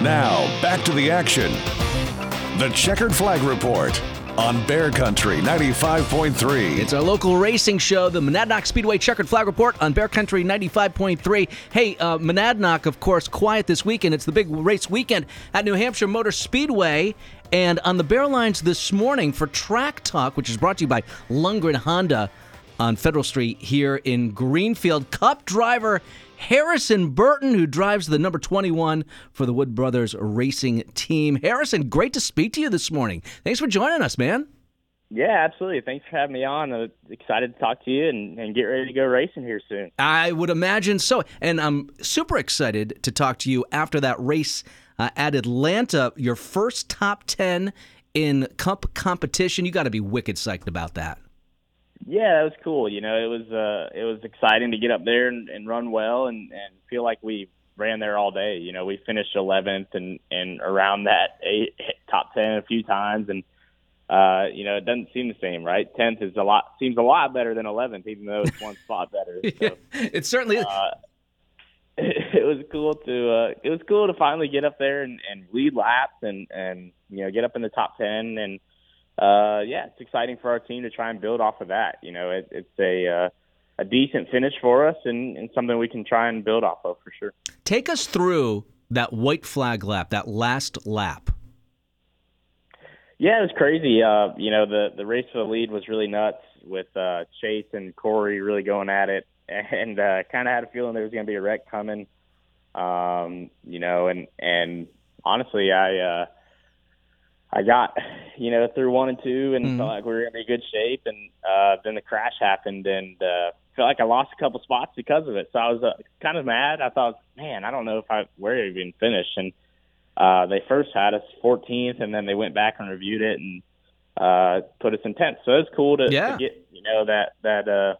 Now, back to the action. The Checkered Flag Report on Bear Country 95.3. It's our local racing show, the Monadnock Speedway Checkered Flag Report on Bear Country 95.3. Hey, uh, Monadnock, of course, quiet this weekend. It's the big race weekend at New Hampshire Motor Speedway. And on the Bear Lines this morning for Track Talk, which is brought to you by Lundgren Honda on Federal Street here in Greenfield, Cup driver Harrison Burton, who drives the number 21 for the Wood Brothers Racing Team. Harrison, great to speak to you this morning. Thanks for joining us, man. Yeah, absolutely. Thanks for having me on. I'm excited to talk to you and, and get ready to go racing here soon. I would imagine so. And I'm super excited to talk to you after that race uh, at Atlanta, your first top 10 in Cup competition. You got to be wicked psyched about that. Yeah, that was cool. You know, it was uh, it was exciting to get up there and, and run well and, and feel like we ran there all day. You know, we finished 11th and and around that eight, top 10 a few times, and uh, you know, it doesn't seem the same, right? 10th is a lot seems a lot better than 11th, even though it's one spot better. So, it certainly. Uh, it was cool to uh, it was cool to finally get up there and, and lead laps and and you know get up in the top 10 and uh, yeah, it's exciting for our team to try and build off of that. You know, it, it's a uh, a decent finish for us and, and something we can try and build off of for sure. Take us through that white flag lap, that last lap. Yeah, it was crazy. Uh, you know, the the race for the lead was really nuts with uh, Chase and Corey really going at it, and uh, kind of had a feeling there was going to be a wreck coming. Um, you know, and and honestly, I. I got, you know, through one and two, and mm-hmm. felt like we were in good shape. And uh, then the crash happened, and uh, felt like I lost a couple spots because of it. So I was uh, kind of mad. I thought, man, I don't know if I where I even finished. And uh, they first had us 14th, and then they went back and reviewed it and uh, put us in 10th. So it was cool to, yeah. to get, you know, that that uh,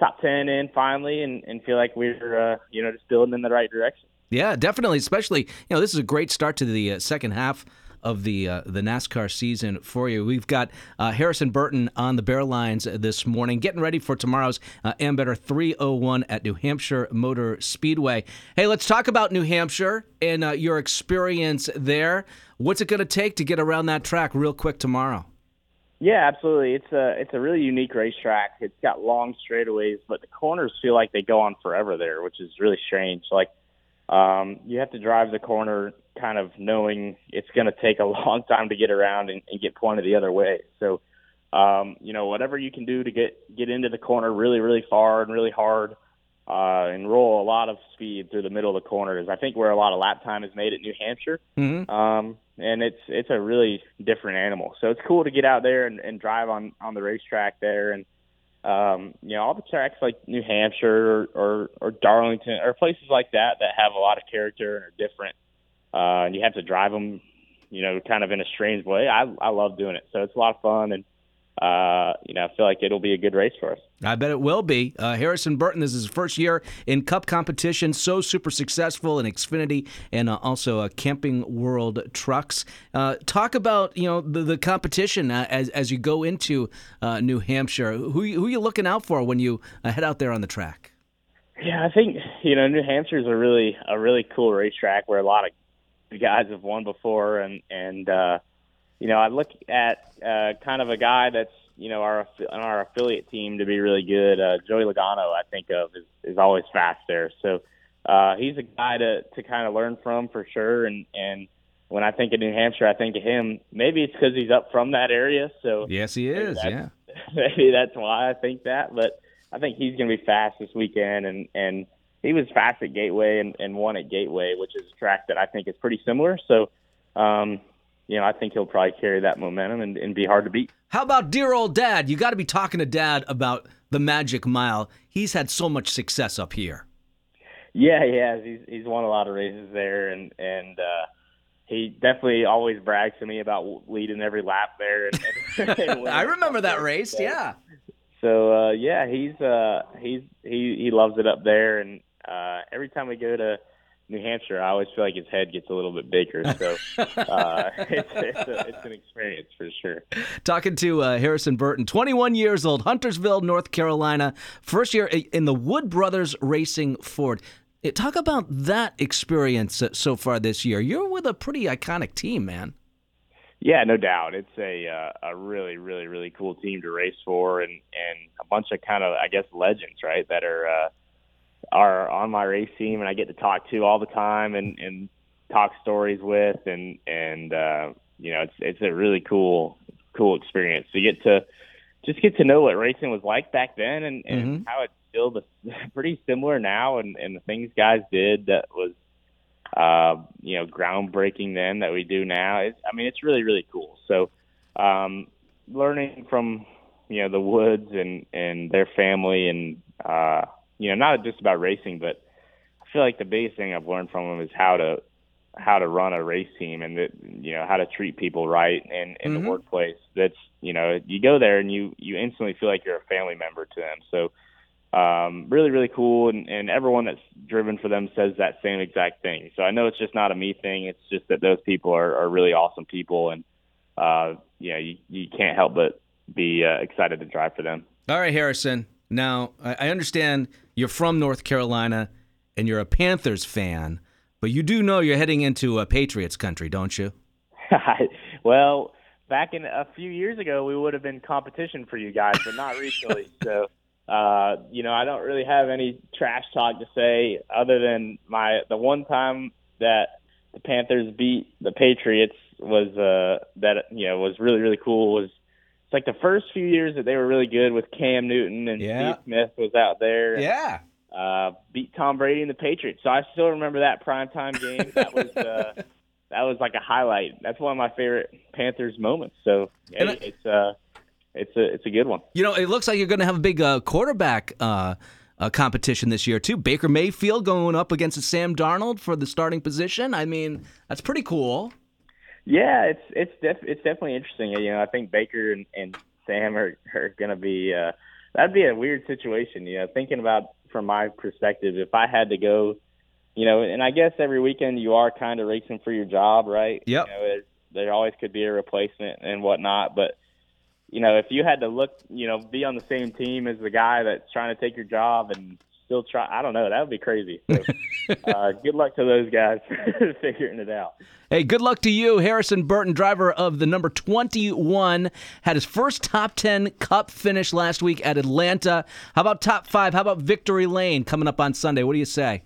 top 10 in finally, and, and feel like we are uh, you know, just building in the right direction. Yeah, definitely. Especially, you know, this is a great start to the uh, second half of the uh, the NASCAR season for you. We've got uh, Harrison Burton on the Bear Lines this morning, getting ready for tomorrow's uh, Ambetter 301 at New Hampshire Motor Speedway. Hey, let's talk about New Hampshire and uh, your experience there. What's it going to take to get around that track real quick tomorrow? Yeah, absolutely. It's a it's a really unique racetrack. It's got long straightaways, but the corners feel like they go on forever there, which is really strange. Like um, you have to drive the corner kind of knowing it's going to take a long time to get around and, and get pointed the other way. So, um, you know, whatever you can do to get get into the corner really, really far and really hard, uh, and roll a lot of speed through the middle of the corner is I think where a lot of lap time is made at New Hampshire. Mm-hmm. Um, and it's it's a really different animal. So it's cool to get out there and, and drive on on the racetrack there and um, you know, all the tracks like New Hampshire or, or, or Darlington or places like that that have a lot of character and are different, uh, and you have to drive them, you know, kind of in a strange way. I I love doing it, so it's a lot of fun and uh, you know, I feel like it'll be a good race for us. I bet it will be. Uh, Harrison Burton, this is his first year in Cup competition, so super successful in Xfinity and uh, also uh, Camping World Trucks. Uh, talk about you know the, the competition uh, as as you go into uh, New Hampshire. Who who are you looking out for when you head out there on the track? Yeah, I think you know New Hampshire is a really a really cool racetrack where a lot of guys have won before, and and you know, I look at uh, kind of a guy that's you know our on our affiliate team to be really good. Uh, Joey Logano, I think of is, is always fast there. So uh, he's a guy to to kind of learn from for sure. And and when I think of New Hampshire, I think of him. Maybe it's because he's up from that area. So yes, he is. Yeah, maybe that's why I think that. But I think he's going to be fast this weekend, and and he was fast at Gateway and, and won at Gateway, which is a track that I think is pretty similar. So. Um, you know, I think he'll probably carry that momentum and, and be hard to beat. How about dear old dad? You got to be talking to dad about the Magic Mile. He's had so much success up here. Yeah, he has. He's he's won a lot of races there, and and uh, he definitely always brags to me about leading every lap there. And, and I remember that race. So, yeah. So uh, yeah, he's uh, he's he he loves it up there, and uh, every time we go to New Hampshire, I always feel like his head gets a little bit bigger. So uh, it's, it's, a, it's, an experience for sure. Talking to uh, Harrison Burton, 21 years old, Huntersville, North Carolina, first year in the Wood Brothers Racing Ford. Talk about that experience uh, so far this year. You're with a pretty iconic team, man. Yeah, no doubt. It's a uh, a really, really, really cool team to race for, and and a bunch of kind of I guess legends, right? That are uh, are on my race team, and I get to talk to all the time, and and talk stories with, and and uh, you know, it's it's a really cool cool experience. to get to just get to know what racing was like back then, and, and Mhm. how it's still the, pretty similar now, and and the things guys did that was uh, you know, groundbreaking then that we do now. It's, I mean, it's really, really cool. So, um, learning from, you know, the Woods and, and their family and, uh, you know, not just about racing, but I feel like the biggest thing I've learned from them is how to, how to run a race team and that, you know, how to treat people right in, in Mhm. the workplace. That's, you know, you go there and you, you instantly feel like you're a family member to them. So, um, really, really cool. And, and everyone that's driven for them says that same exact thing. So I know it's just not a me thing. It's just that those people are, are really awesome people. And, uh, you know, you, you can't help but be uh, excited to drive for them. All right, Harrison. Now, I understand you're from North Carolina and you're a Panthers fan, but you do know you're heading into a Patriots country, don't you? well, back in a few years ago, we would have been competition for you guys, but not recently. so, uh, you know, I don't really have any trash talk to say other than my the one time that the Panthers beat the Patriots was uh that you know was really really cool was it's like the first few years that they were really good with Cam Newton and Yeah. Steve Smith was out there Yeah. uh, beat Tom Brady and the Patriots. So I still remember that primetime game. That was uh, that was like a highlight. That's one of my favorite Panthers moments. So yeah, it's uh, it's a it's a good one. You know, it looks like you're going to have a big uh, quarterback uh, uh, competition this year, too. Baker Mayfield going up against Sam Darnold for the starting position. I mean, that's pretty cool. Yeah, it's it's def- it's definitely interesting. You know, I think Baker and, and Sam are are going to be uh, that'd be a weird situation. You know, thinking about from my perspective, if I had to go, you know, and I guess every weekend you are kind of racing for your job, right? Yep. You know, there always could be a replacement and whatnot, but you know, if you had to look, you know, be on the same team as the guy that's trying to take your job and still try, I don't know, that would be crazy. So, uh, good luck to those guys figuring it out. Hey, good luck to you. Harrison Burton, driver of the number 21, had his first top 10 cup finish last week at Atlanta. How about top five? How about Victory Lane coming up on Sunday? What do you say?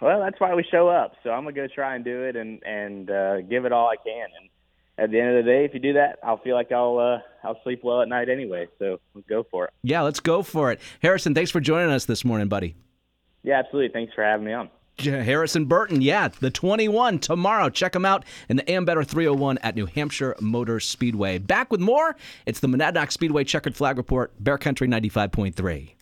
Well, that's why we show up. So I'm gonna go try and do it and and uh, give it all I can. And at the end of the day, if you do that, I'll feel like I'll uh, I'll sleep well at night anyway. So let's go for it. Yeah, let's go for it. Harrison, thanks for joining us this morning, buddy. Yeah, absolutely. Thanks for having me on. Harrison Burton, yeah, the 21 tomorrow. Check him out in the Ambetter 301 at New Hampshire Motor Speedway. Back with more. It's the Monadnock Speedway Checkered Flag Report, Bear Country 95.3.